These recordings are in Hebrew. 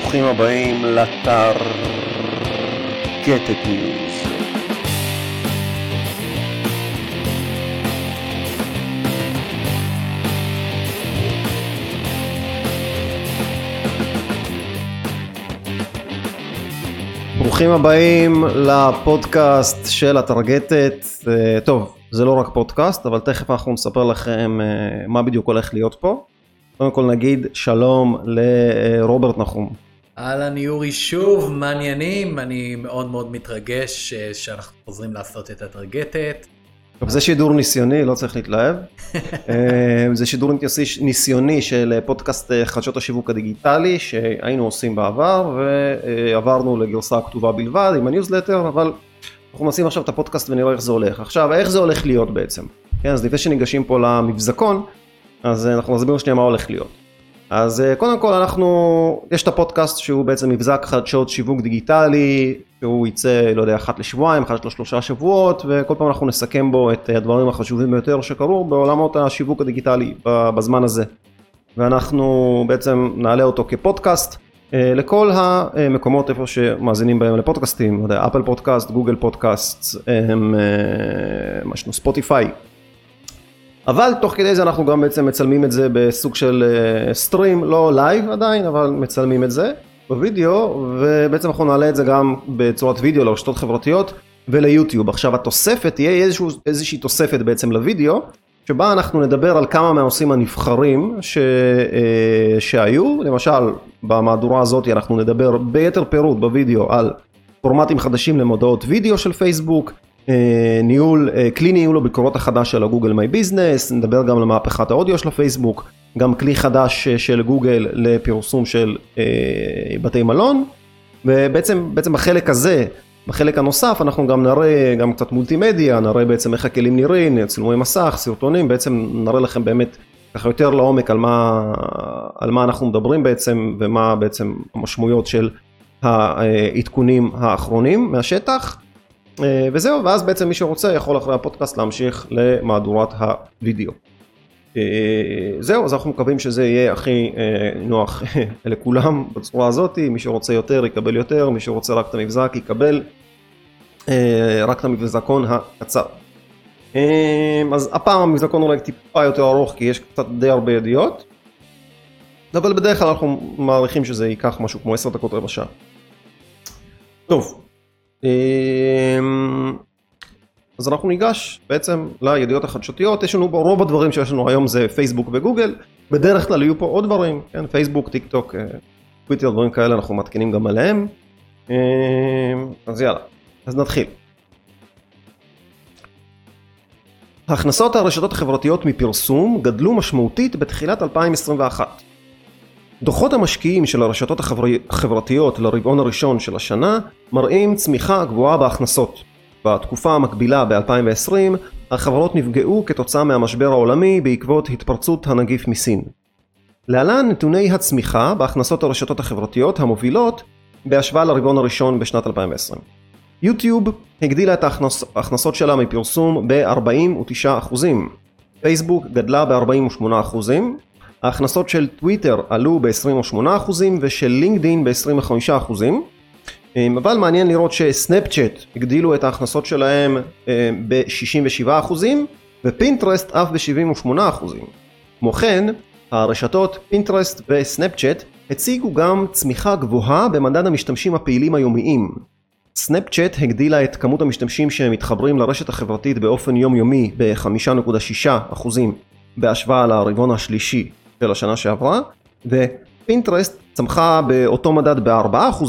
ברוכים הבאים לאתר גטט ניוז. ברוכים הבאים לפודקאסט של הטרגטת. אה, טוב, זה לא רק פודקאסט, אבל תכף אנחנו נספר לכם אה, מה בדיוק הולך להיות פה. קודם כל נגיד שלום לרוברט נחום. אהלן יורי שוב, מה עניינים, אני מאוד מאוד מתרגש אה, שאנחנו חוזרים לעשות את הטרגטת. טוב, זה שידור ניסיוני, לא צריך להתלהב. אה, זה שידור ניסיוני של פודקאסט אה, חדשות השיווק הדיגיטלי שהיינו עושים בעבר ועברנו לגרסה הכתובה בלבד עם הניוזלטר, אבל אנחנו נשים עכשיו את הפודקאסט ונראה איך זה הולך. עכשיו, איך זה הולך להיות בעצם? כן, אז לפני שניגשים פה למבזקון, אז אנחנו נסביר שנייה מה הולך להיות. אז קודם כל אנחנו, יש את הפודקאסט שהוא בעצם מבזק חדשות שיווק דיגיטלי, שהוא יצא, לא יודע, אחת לשבועיים, אחת לשלושה שבועות, וכל פעם אנחנו נסכם בו את הדברים החשובים ביותר שקרו בעולמות השיווק הדיגיטלי בזמן הזה. ואנחנו בעצם נעלה אותו כפודקאסט לכל המקומות איפה שמאזינים בהם לפודקאסטים, לא יודע, אפל פודקאסט, גוגל פודקאסט, משהו ספוטיפיי. אבל תוך כדי זה אנחנו גם בעצם מצלמים את זה בסוג של stream, לא live עדיין, אבל מצלמים את זה בווידאו, ובעצם אנחנו נעלה את זה גם בצורת וידאו לרשתות חברתיות וליוטיוב. עכשיו התוספת תהיה איזשהו, איזושהי תוספת בעצם לוידאו, שבה אנחנו נדבר על כמה מהנושאים הנבחרים ש, שהיו, למשל במהדורה הזאת אנחנו נדבר ביתר פירוט בווידאו על פורמטים חדשים למודעות וידאו של פייסבוק, ניהול, כלי ניהול הביקורות החדש של הגוגל מיי ביזנס, נדבר גם על מהפכת האודיו של הפייסבוק, גם כלי חדש של גוגל לפרסום של בתי מלון, ובעצם בעצם בחלק הזה, בחלק הנוסף אנחנו גם נראה גם קצת מולטימדיה, נראה בעצם איך הכלים נראים, צילומי מסך, סרטונים, בעצם נראה לכם באמת ככה יותר לעומק על מה, על מה אנחנו מדברים בעצם ומה בעצם המשמעויות של העדכונים האחרונים מהשטח. וזהו, ואז בעצם מי שרוצה יכול אחרי הפודקאסט להמשיך למהדורת הוידאו. זהו, אז אנחנו מקווים שזה יהיה הכי נוח לכולם בצורה הזאת, מי שרוצה יותר יקבל יותר, מי שרוצה רק את המבזק יקבל רק את המבזקון הקצר. אז הפעם המבזקון אולי טיפה יותר ארוך כי יש קצת די הרבה ידיעות, אבל בדרך כלל אנחנו מעריכים שזה ייקח משהו כמו 10 דקות רבע שעה. טוב. אז אנחנו ניגש בעצם לידיעות החדשותיות, יש לנו פה רוב הדברים שיש לנו היום זה פייסבוק וגוגל, בדרך כלל יהיו פה עוד דברים, כן, פייסבוק, טיק טוק, טוויטר, דברים כאלה אנחנו מתקינים גם עליהם, אז יאללה, אז נתחיל. הכנסות הרשתות החברתיות מפרסום גדלו משמעותית בתחילת 2021. דוחות המשקיעים של הרשתות החברתיות לרבעון הראשון של השנה מראים צמיחה גבוהה בהכנסות. בתקופה המקבילה ב-2020 החברות נפגעו כתוצאה מהמשבר העולמי בעקבות התפרצות הנגיף מסין. להלן נתוני הצמיחה בהכנסות הרשתות החברתיות המובילות בהשוואה לרבעון הראשון בשנת 2020. יוטיוב הגדילה את ההכנסות שלה מפרסום ב-49%, פייסבוק גדלה ב-48%, ההכנסות של טוויטר עלו ב-28% ושל לינקדין ב-25%, אבל מעניין לראות שסנאפצ'אט הגדילו את ההכנסות שלהם ב-67% ופינטרסט אף ב-78%. כמו כן, הרשתות פינטרסט וסנאפצ'אט הציגו גם צמיחה גבוהה במדד המשתמשים הפעילים היומיים. סנאפצ'אט הגדילה את כמות המשתמשים שמתחברים לרשת החברתית באופן יומיומי ב-5.6% בהשוואה לרבעון השלישי של השנה שעברה, ופינטרסט צמחה באותו מדד ב-4%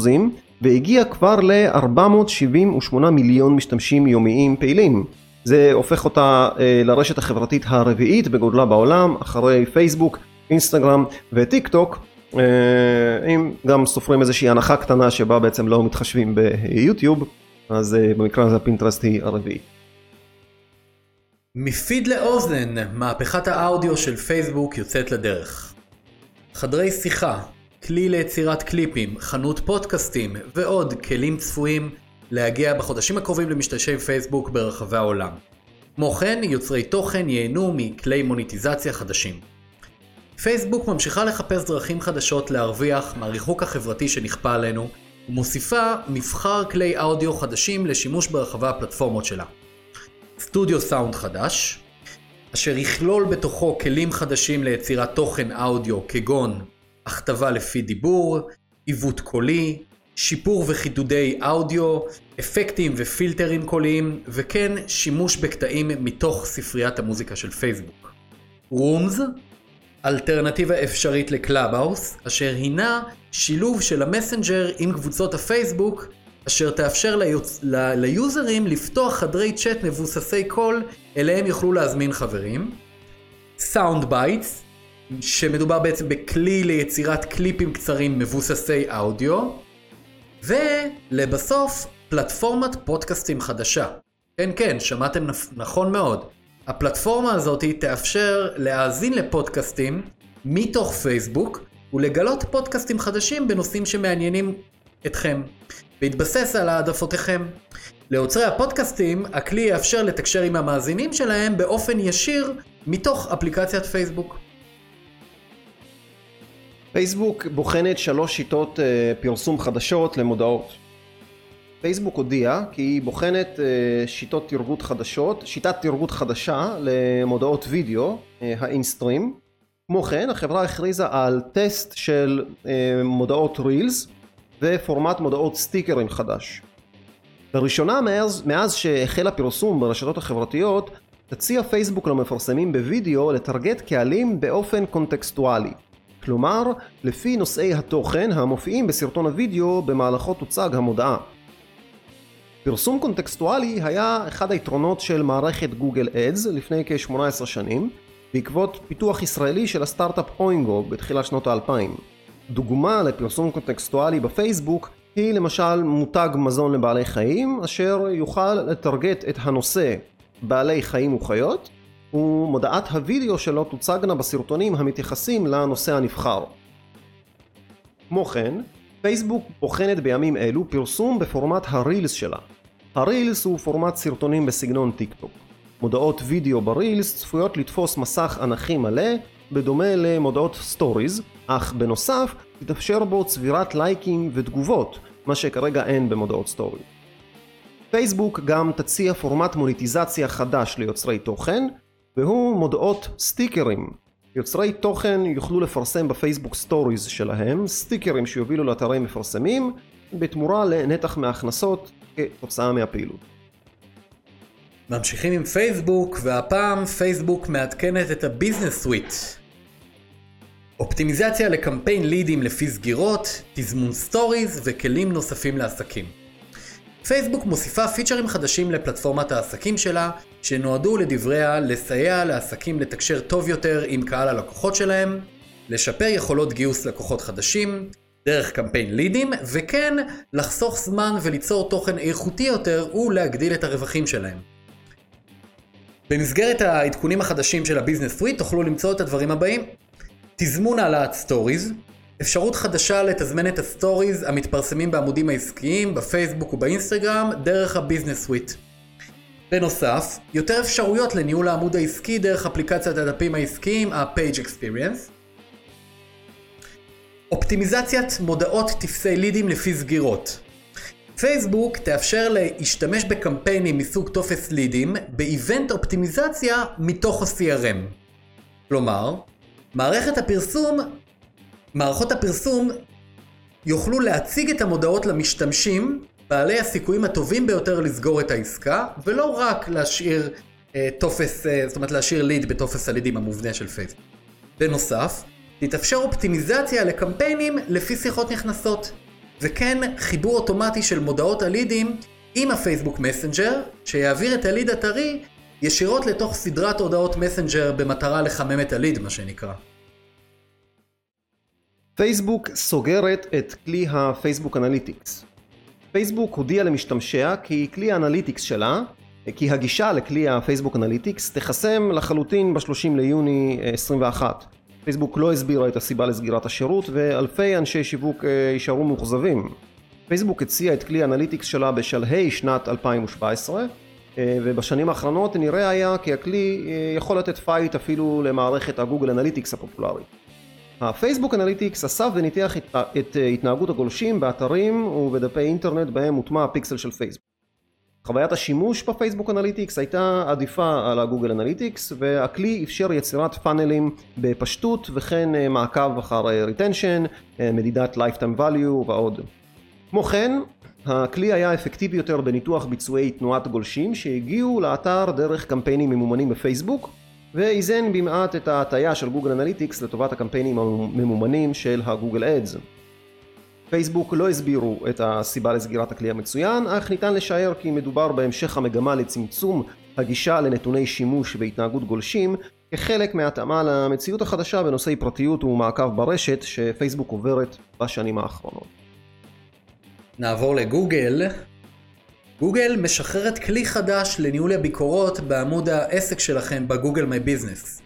והגיע כבר ל-478 מיליון משתמשים יומיים פעילים. זה הופך אותה אה, לרשת החברתית הרביעית בגודלה בעולם, אחרי פייסבוק, אינסטגרם וטיק טוק, אה, אם גם סופרים איזושהי הנחה קטנה שבה בעצם לא מתחשבים ביוטיוב, אז אה, במקרה הזה הפינטרסט היא הרביעית. מפיד לאוזן, מהפכת האודיו של פייסבוק יוצאת לדרך. חדרי שיחה, כלי ליצירת קליפים, חנות פודקאסטים ועוד כלים צפויים להגיע בחודשים הקרובים למשתמשי פייסבוק ברחבי העולם. כמו כן, יוצרי תוכן ייהנו מכלי מוניטיזציה חדשים. פייסבוק ממשיכה לחפש דרכים חדשות להרוויח מהריחוק החברתי שנכפה עלינו, ומוסיפה מבחר כלי אודיו חדשים לשימוש ברחבי הפלטפורמות שלה. סטודיו סאונד חדש, אשר יכלול בתוכו כלים חדשים ליצירת תוכן אודיו כגון הכתבה לפי דיבור, עיוות קולי, שיפור וחידודי אודיו, אפקטים ופילטרים קוליים, וכן שימוש בקטעים מתוך ספריית המוזיקה של פייסבוק. Rooms, אלטרנטיבה אפשרית לקלאבהאוס, אשר הינה שילוב של המסנג'ר עם קבוצות הפייסבוק, אשר תאפשר ליוצ... ל... ליוזרים לפתוח חדרי צ'אט מבוססי קול, אליהם יוכלו להזמין חברים. Sound Bites, שמדובר בעצם בכלי ליצירת קליפים קצרים מבוססי אודיו. ולבסוף, פלטפורמת פודקאסטים חדשה. כן, כן, שמעתם נכון מאוד. הפלטפורמה הזאת תאפשר להאזין לפודקאסטים מתוך פייסבוק ולגלות פודקאסטים חדשים בנושאים שמעניינים אתכם, בהתבסס על העדפותיכם. ליוצרי הפודקאסטים, הכלי יאפשר לתקשר עם המאזינים שלהם באופן ישיר מתוך אפליקציית פייסבוק. פייסבוק בוחנת שלוש שיטות אה, פרסום חדשות למודעות. פייסבוק הודיעה כי היא בוחנת אה, שיטות תרגות חדשות, שיטת תרגות חדשה למודעות וידאו, אה, האינסטרים. כמו כן החברה הכריזה על טסט של מודעות Reels ופורמט מודעות סטיקרים חדש. לראשונה מאז, מאז שהחל הפרסום ברשתות החברתיות תציע פייסבוק למפרסמים בווידאו לטרגט קהלים באופן קונטקסטואלי. כלומר, לפי נושאי התוכן המופיעים בסרטון הוידאו במהלכו תוצג המודעה. פרסום קונטקסטואלי היה אחד היתרונות של מערכת Google Ads לפני כ-18 שנים, בעקבות פיתוח ישראלי של הסטארט-אפ Oingo בתחילת שנות האלפיים. דוגמה לפרסום קונטקסטואלי בפייסבוק היא למשל מותג מזון לבעלי חיים, אשר יוכל לטרגט את הנושא בעלי חיים וחיות, ומודעת הווידאו שלו תוצגנה בסרטונים המתייחסים לנושא הנבחר. כמו כן, פייסבוק בוחנת בימים אלו פרסום בפורמט ה Reels שלה. ה Reels הוא פורמט סרטונים בסגנון טיק טוק. מודעות וידאו ב Reels צפויות לתפוס מסך אנכי מלא, בדומה למודעות סטוריז, אך בנוסף תתאפשר בו צבירת לייקים ותגובות, מה שכרגע אין במודעות סטורי. פייסבוק גם תציע פורמט מוניטיזציה חדש ליוצרי תוכן, והוא מודעות סטיקרים. יוצרי תוכן יוכלו לפרסם ב Facebook Stories שלהם סטיקרים שיובילו לאתרי מפרסמים בתמורה לנתח מההכנסות כתוצאה מהפעילות. ממשיכים עם פייסבוק והפעם פייסבוק מעדכנת את ה Business Suite. אופטימיזציה לקמפיין לידים לפי סגירות, תזמון סטוריז וכלים נוספים לעסקים. פייסבוק מוסיפה פיצ'רים חדשים לפלטפורמת העסקים שלה, שנועדו לדבריה לסייע לעסקים לתקשר טוב יותר עם קהל הלקוחות שלהם, לשפר יכולות גיוס לקוחות חדשים, דרך קמפיין לידים, וכן לחסוך זמן וליצור תוכן איכותי יותר ולהגדיל את הרווחים שלהם. במסגרת העדכונים החדשים של ה Business Suite תוכלו למצוא את הדברים הבאים תזמון העלאת סטוריז, אפשרות חדשה לתזמן את הסטוריז המתפרסמים בעמודים העסקיים, בפייסבוק ובאינסטגרם, דרך ה Business Suite. בנוסף, יותר אפשרויות לניהול העמוד העסקי דרך אפליקציית הדפים העסקיים, ה-Page Experience. אופטימיזציית מודעות טפסי לידים לפי סגירות. פייסבוק תאפשר להשתמש בקמפיינים מסוג טופס לידים ב event אופטימיזציה מתוך ה-CRM. כלומר, מערכת הפרסום מערכות הפרסום יוכלו להציג את המודעות למשתמשים בעלי הסיכויים הטובים ביותר לסגור את העסקה, ולא רק להשאיר אה, טופס, אה, זאת אומרת להשאיר ליד בטופס הלידים המובנה של פייסבוק. בנוסף, תתאפשר אופטימיזציה לקמפיינים לפי שיחות נכנסות, וכן חיבור אוטומטי של מודעות הלידים עם ה Facebook Messenger, שיעביר את הליד הטרי ישירות לתוך סדרת הודעות Messenger במטרה לחמם את הליד, מה שנקרא. פייסבוק סוגרת את כלי ה Facebook Analytics. פייסבוק הודיעה למשתמשיה כי כלי ה Analytics שלה, כי הגישה לכלי ה Facebook Analytics תחסם לחלוטין ב-30 ליוני 21. פייסבוק לא הסבירה את הסיבה לסגירת השירות ואלפי אנשי שיווק אה, יישארו מאוכזבים. פייסבוק הציעה את כלי ה Analytics שלה בשלהי שנת 2017 ובשנים האחרונות נראה היה כי הכלי יכול לתת fight אפילו למערכת ה Google Analytics הפופולרית. ה Facebook Analytics אסף וניתח את התנהגות הגולשים באתרים ובדפי אינטרנט בהם מוטמע הפיקסל של פייסבוק. חוויית השימוש ב Facebook Analytics הייתה עדיפה על ה Google Analytics והכלי אפשר יצירת פאנלים בפשטות וכן אה, מעקב אחר retention, אה, מדידת lifetime value ועוד. כמו כן, הכלי היה אפקטיבי יותר בניתוח ביצועי תנועת גולשים שהגיעו לאתר דרך קמפיינים ממומנים בפייסבוק ואיזן במעט את ההטייה של Google Analytics לטובת הקמפיינים הממומנים של ה Google Ads. פייסבוק לא הסבירו את הסיבה לסגירת הכלי המצוין, אך ניתן לשער כי מדובר בהמשך המגמה לצמצום הגישה לנתוני שימוש והתנהגות גולשים כחלק מהתאמה למציאות החדשה בנושאי פרטיות ומעקב ברשת שפייסבוק עוברת בשנים האחרונות. נעבור לגוגל. גוגל משחררת כלי חדש לניהול הביקורות בעמוד העסק שלכם בגוגל מי ביזנס.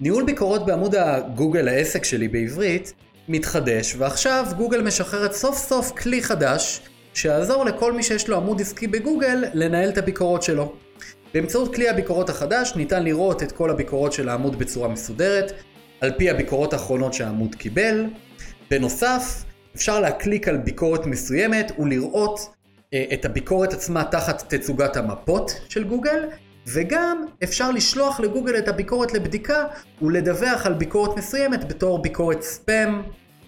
ניהול ביקורות בעמוד הגוגל העסק שלי בעברית מתחדש, ועכשיו גוגל משחררת סוף סוף כלי חדש שיעזור לכל מי שיש לו עמוד עסקי בגוגל לנהל את הביקורות שלו. באמצעות כלי הביקורות החדש ניתן לראות את כל הביקורות של העמוד בצורה מסודרת, על פי הביקורות האחרונות שהעמוד קיבל. בנוסף, אפשר להקליק על ביקורת מסוימת ולראות אה, את הביקורת עצמה תחת תצוגת המפות של גוגל, וגם אפשר לשלוח לגוגל את הביקורת לבדיקה ולדווח על ביקורת מסוימת בתור ביקורת ספאם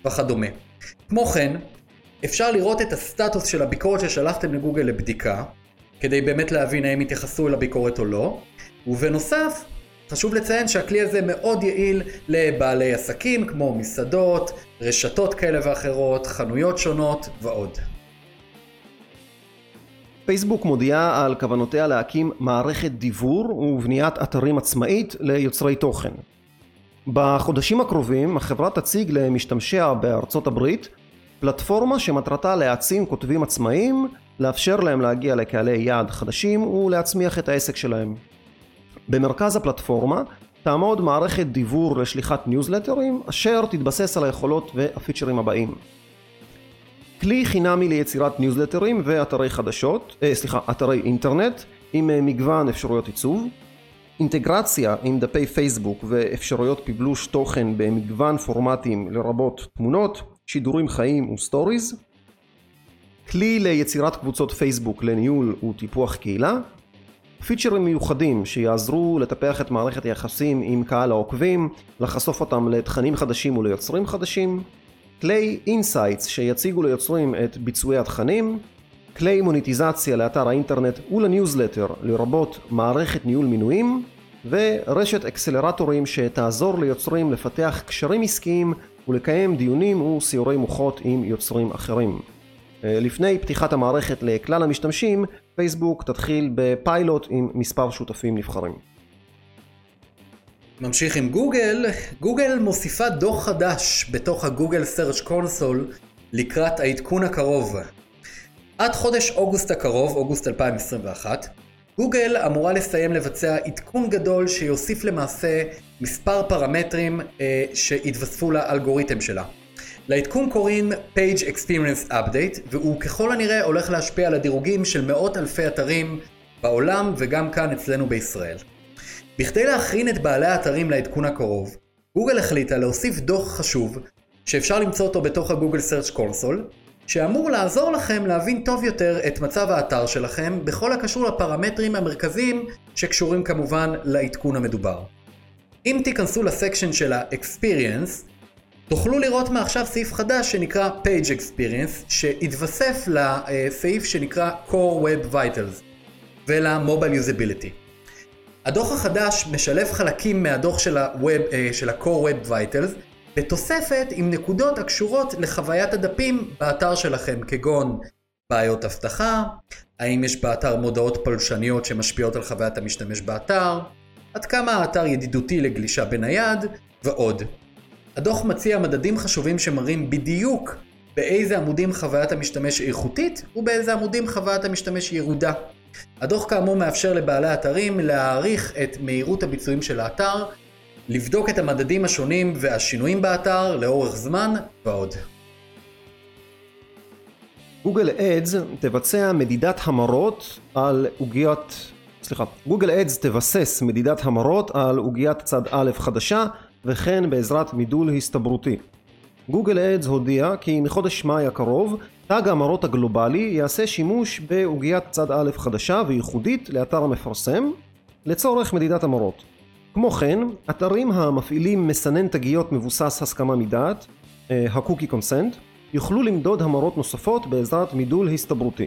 וכדומה. כמו כן, אפשר לראות את הסטטוס של הביקורת ששלחתם לגוגל לבדיקה, כדי באמת להבין האם התייחסו אל הביקורת או לא, ובנוסף, חשוב לציין שהכלי הזה מאוד יעיל לבעלי עסקים כמו מסעדות, רשתות כאלה ואחרות, חנויות שונות ועוד. פייסבוק מודיעה על כוונותיה להקים מערכת דיוור ובניית אתרים עצמאית ליוצרי תוכן. בחודשים הקרובים החברה תציג למשתמשיה בארצות הברית פלטפורמה שמטרתה להעצים כותבים עצמאיים, לאפשר להם להגיע לקהלי יעד חדשים ולהצמיח את העסק שלהם. במרכז הפלטפורמה תעמוד מערכת דיוור לשליחת ניוזלטרים אשר תתבסס על היכולות והפיצ'רים הבאים כלי חינמי ליצירת ניוזלטרים ואתרי חדשות, אה, סליחה, אתרי אינטרנט עם אה, מגוון אפשרויות עיצוב, אינטגרציה עם דפי פייסבוק ואפשרויות פיבלוש תוכן במגוון פורמטים לרבות תמונות, שידורים חיים וסטוריז, כלי ליצירת קבוצות פייסבוק לניהול וטיפוח קהילה, פיצ'רים מיוחדים שיעזרו לטפח את מערכת היחסים עם קהל העוקבים, לחשוף אותם לתכנים חדשים וליוצרים חדשים, כלי insights שיציגו ליוצרים את ביצועי התכנים, כלי מוניטיזציה לאתר האינטרנט ולניוזלטר לרבות מערכת ניהול מינויים, ורשת אקסלרטורים שתעזור ליוצרים לפתח קשרים עסקיים ולקיים דיונים וסיורי מוחות עם יוצרים אחרים. אה, לפני פתיחת המערכת לכלל המשתמשים, פייסבוק תתחיל בפיילוט עם מספר שותפים נבחרים. ממשיך עם גוגל, גוגל מוסיפה דוח חדש בתוך ה Google Search Console לקראת העדכון הקרוב. עד חודש אוגוסט הקרוב, אוגוסט 2021, גוגל אמורה לסיים לבצע עדכון גדול שיוסיף למעשה מספר פרמטרים אה, שהתווספו לאלגוריתם שלה. לעדכון קוראים Page Experience Update, והוא ככל הנראה הולך להשפיע על הדירוגים של מאות אלפי אתרים בעולם וגם כאן אצלנו בישראל. בכדי להכין את בעלי האתרים לעדכון הקרוב, גוגל החליטה להוסיף דוח חשוב, שאפשר למצוא אותו בתוך הגוגל Search Console, שאמור לעזור לכם להבין טוב יותר את מצב האתר שלכם בכל הקשור לפרמטרים המרכזיים שקשורים כמובן לעדכון המדובר. אם תיכנסו לסקשן של ה-Experience, תוכלו לראות מעכשיו סעיף חדש שנקרא Page Experience, שהתווסף לסעיף שנקרא Core Web Vitals ול-Mobile Usability. הדוח החדש משלב חלקים מהדוח של ה-Web, אה, של ה-Core Web Vitals בתוספת עם נקודות הקשורות לחוויית הדפים באתר שלכם, כגון בעיות אבטחה, האם יש באתר מודעות פולשניות שמשפיעות על חוויית המשתמש באתר, עד כמה האתר ידידותי לגלישה בנייד, ועוד. הדוח מציע מדדים חשובים שמראים בדיוק באיזה עמודים חוויית המשתמש איכותית ובאיזה עמודים חוויית המשתמש ירודה. הדוח כאמור מאפשר לבעלי אתרים להעריך את מהירות הביצועים של האתר, לבדוק את המדדים השונים והשינויים באתר לאורך זמן ועוד. גוגל אדס תבצע מדידת המרות על עוגיית, סליחה, גוגל אדס תבסס מדידת המרות על עוגיית צד א' חדשה וכן בעזרת מידול הסתברותי. גוגל אדס הודיע כי מחודש מאי הקרוב תג המרות הגלובלי יעשה שימוש בעוגיית צד א' חדשה וייחודית לאתר המפרסם לצורך מדידת המרות. כמו כן, אתרים המפעילים מסנן תגיות מבוסס הסכמה מדעת, ה-Cookie Consent, יוכלו למדוד המרות נוספות בעזרת מידול הסתברותי.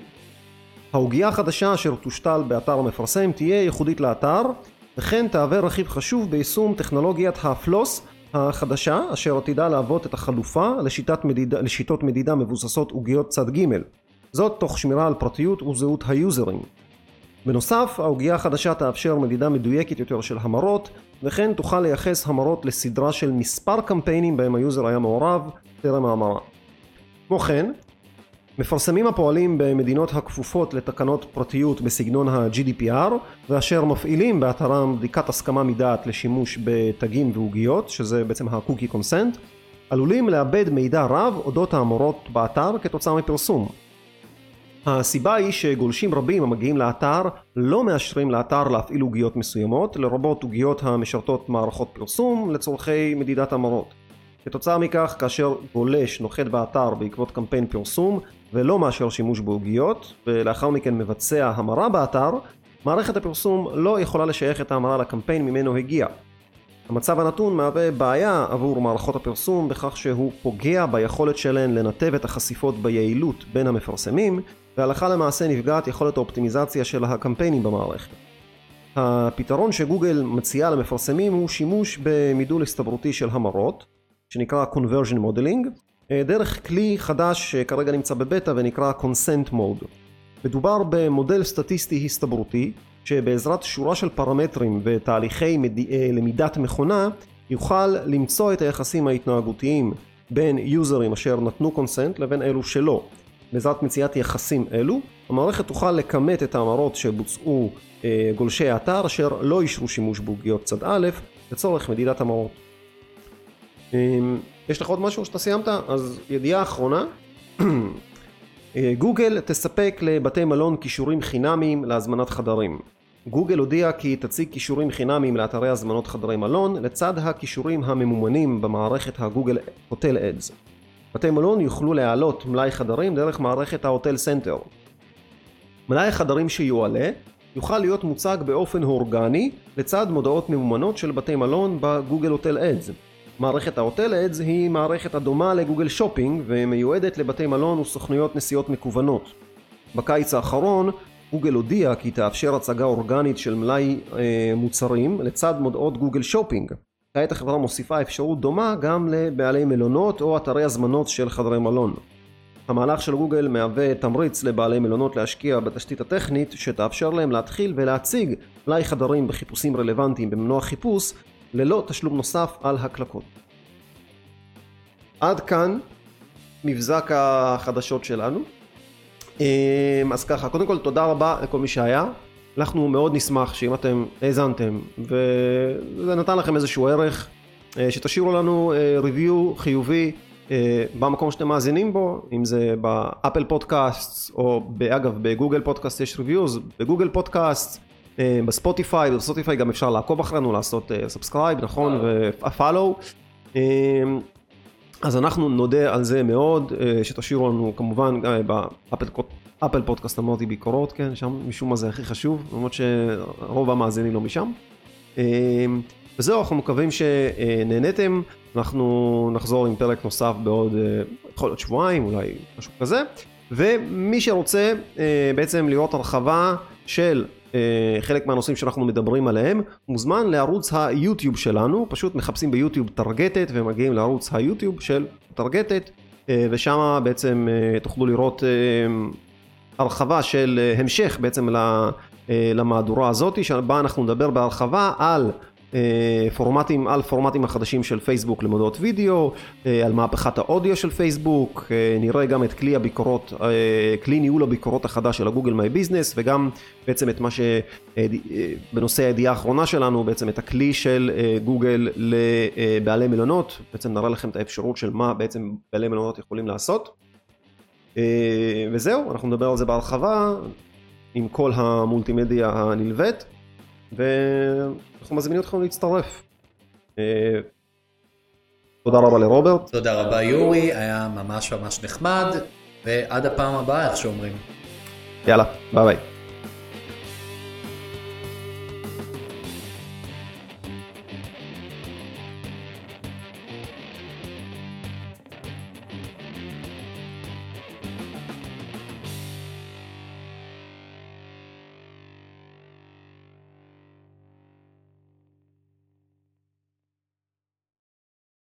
העוגייה החדשה אשר תושתל באתר המפרסם תהיה ייחודית לאתר, וכן תהווה רכיב חשוב ביישום טכנולוגיית הפלוס החדשה, אשר עתידה להוות את החלופה לשיטת מדידה, לשיטות מדידה מבוססות עוגיות צד ג', זאת תוך שמירה על פרטיות וזהות היוזרים. בנוסף, העוגיה החדשה תאפשר מדידה מדויקת יותר של המרות, וכן תוכל לייחס המרות לסדרה של מספר קמפיינים בהם היוזר היה מעורב טרם ההמרה. כמו כן, מפרסמים הפועלים במדינות הכפופות לתקנות פרטיות בסגנון ה-GDPR ואשר מפעילים באתרם בדיקת הסכמה מדעת לשימוש בתגים ועוגיות, שזה בעצם ה-Cookie Consent, עלולים לאבד מידע רב אודות האמורות באתר כתוצאה מפרסום. הסיבה היא שגולשים רבים המגיעים לאתר לא מאשרים לאתר להפעיל עוגיות מסוימות, לרבות עוגיות המשרתות מערכות פרסום לצורכי מדידת המרות. כתוצאה מכך, כאשר גולש נוחת באתר בעקבות קמפיין פרסום ולא מאשר שימוש בעוגיות, ולאחר מכן מבצע המרה באתר, מערכת הפרסום לא יכולה לשייך את ההמרה לקמפיין ממנו הגיע. המצב הנתון מהווה בעיה עבור מערכות הפרסום בכך שהוא פוגע ביכולת שלהן לנתב את החשיפות ביעילות בין המפרסמים, והלכה למעשה נפגעת יכולת האופטימיזציה של הקמפיינים במערכת. הפתרון שגוגל מציעה למפרסמים הוא שימוש במידול הסתברותי של המרות, שנקרא conversion modeling, דרך כלי חדש שכרגע נמצא בבטא ונקרא consent mode. מדובר במודל סטטיסטי הסתברותי שבעזרת שורה של פרמטרים ותהליכי מד... למידת מכונה יוכל למצוא את היחסים ההתנהגותיים בין יוזרים אשר נתנו קונסנט לבין אלו שלא. בעזרת מציאת יחסים אלו, המערכת תוכל לכמת את ההמרות שבוצעו אה, גולשי האתר אשר לא אישרו שימוש בעוגיות צד א' לצורך מדידת המרות. אה, יש לך עוד משהו שאתה סיימת? אז ידיעה אחרונה, גוגל תספק לבתי מלון כישורים חינמיים להזמנת חדרים. גוגל הודיע כי תציג כישורים חינמיים לאתרי הזמנות חדרי מלון לצד הכישורים הממומנים במערכת הגוגל Hotel Ads. בתי מלון יוכלו להעלות מלאי חדרים דרך מערכת ה Hotel Center. מלאי החדרים שיועלה יוכל להיות מוצג באופן אורגני לצד מודעות ממומנות של בתי מלון בגוגל Hotel Ads. מערכת ה Hotel Ads היא מערכת הדומה לגוגל שופינג ומיועדת לבתי מלון וסוכנויות נסיעות מקוונות. בקיץ האחרון גוגל הודיע כי תאפשר הצגה אורגנית של מלאי אה, מוצרים לצד מודעות גוגל שופינג. כעת החברה מוסיפה אפשרות דומה גם לבעלי מלונות או אתרי הזמנות של חדרי מלון. המהלך של גוגל מהווה תמריץ לבעלי מלונות להשקיע בתשתית הטכנית שתאפשר להם להתחיל ולהציג מלאי חדרים בחיפושים רלוונטיים במנוע חיפוש ללא תשלום נוסף על הקלקות. עד כאן מבזק החדשות שלנו. אז ככה, קודם כל תודה רבה לכל מי שהיה. אנחנו מאוד נשמח שאם אתם האזנתם וזה נתן לכם איזשהו ערך, שתשאירו לנו review חיובי במקום שאתם מאזינים בו, אם זה באפל פודקאסט או אגב בגוגל פודקאסט יש reviews, בגוגל פודקאסט, בספוטיפיי, בספוטיפיי גם אפשר לעקוב אחרינו, לעשות subscribe, נכון, ו follow. אז אנחנו נודה על זה מאוד, שתשאירו לנו כמובן באפל פודקאסט אמרתי ביקורות, כן, שם משום מה זה הכי חשוב, למרות שרוב המאזינים לא משם. וזהו, אנחנו מקווים שנהנתם, אנחנו נחזור עם פרק נוסף בעוד, יכול להיות שבועיים, אולי משהו כזה. ומי שרוצה בעצם לראות הרחבה של חלק מהנושאים שאנחנו מדברים עליהם, מוזמן לערוץ היוטיוב שלנו, פשוט מחפשים ביוטיוב טרגטת ומגיעים לערוץ היוטיוב של טרגטת, ושם בעצם תוכלו לראות הרחבה של המשך בעצם למהדורה הזאת, שבה אנחנו נדבר בהרחבה על פורמטים, על פורמטים החדשים של פייסבוק למודעות וידאו, על מהפכת האודיו של פייסבוק, נראה גם את כלי הביקורות, כלי ניהול הביקורות החדש של הגוגל מיי ביזנס וגם בעצם את מה שבנושא הידיעה האחרונה שלנו, בעצם את הכלי של גוגל לבעלי מלונות, בעצם נראה לכם את האפשרות של מה בעצם בעלי מלונות יכולים לעשות. וזהו, אנחנו נדבר על זה בהרחבה, עם כל המולטימדיה הנלווית, ואנחנו מזמינים אתכם להצטרף. תודה רבה לרוברט. תודה רבה יורי, היה ממש ממש נחמד, ועד הפעם הבאה, איך שאומרים. יאללה, ביי ביי.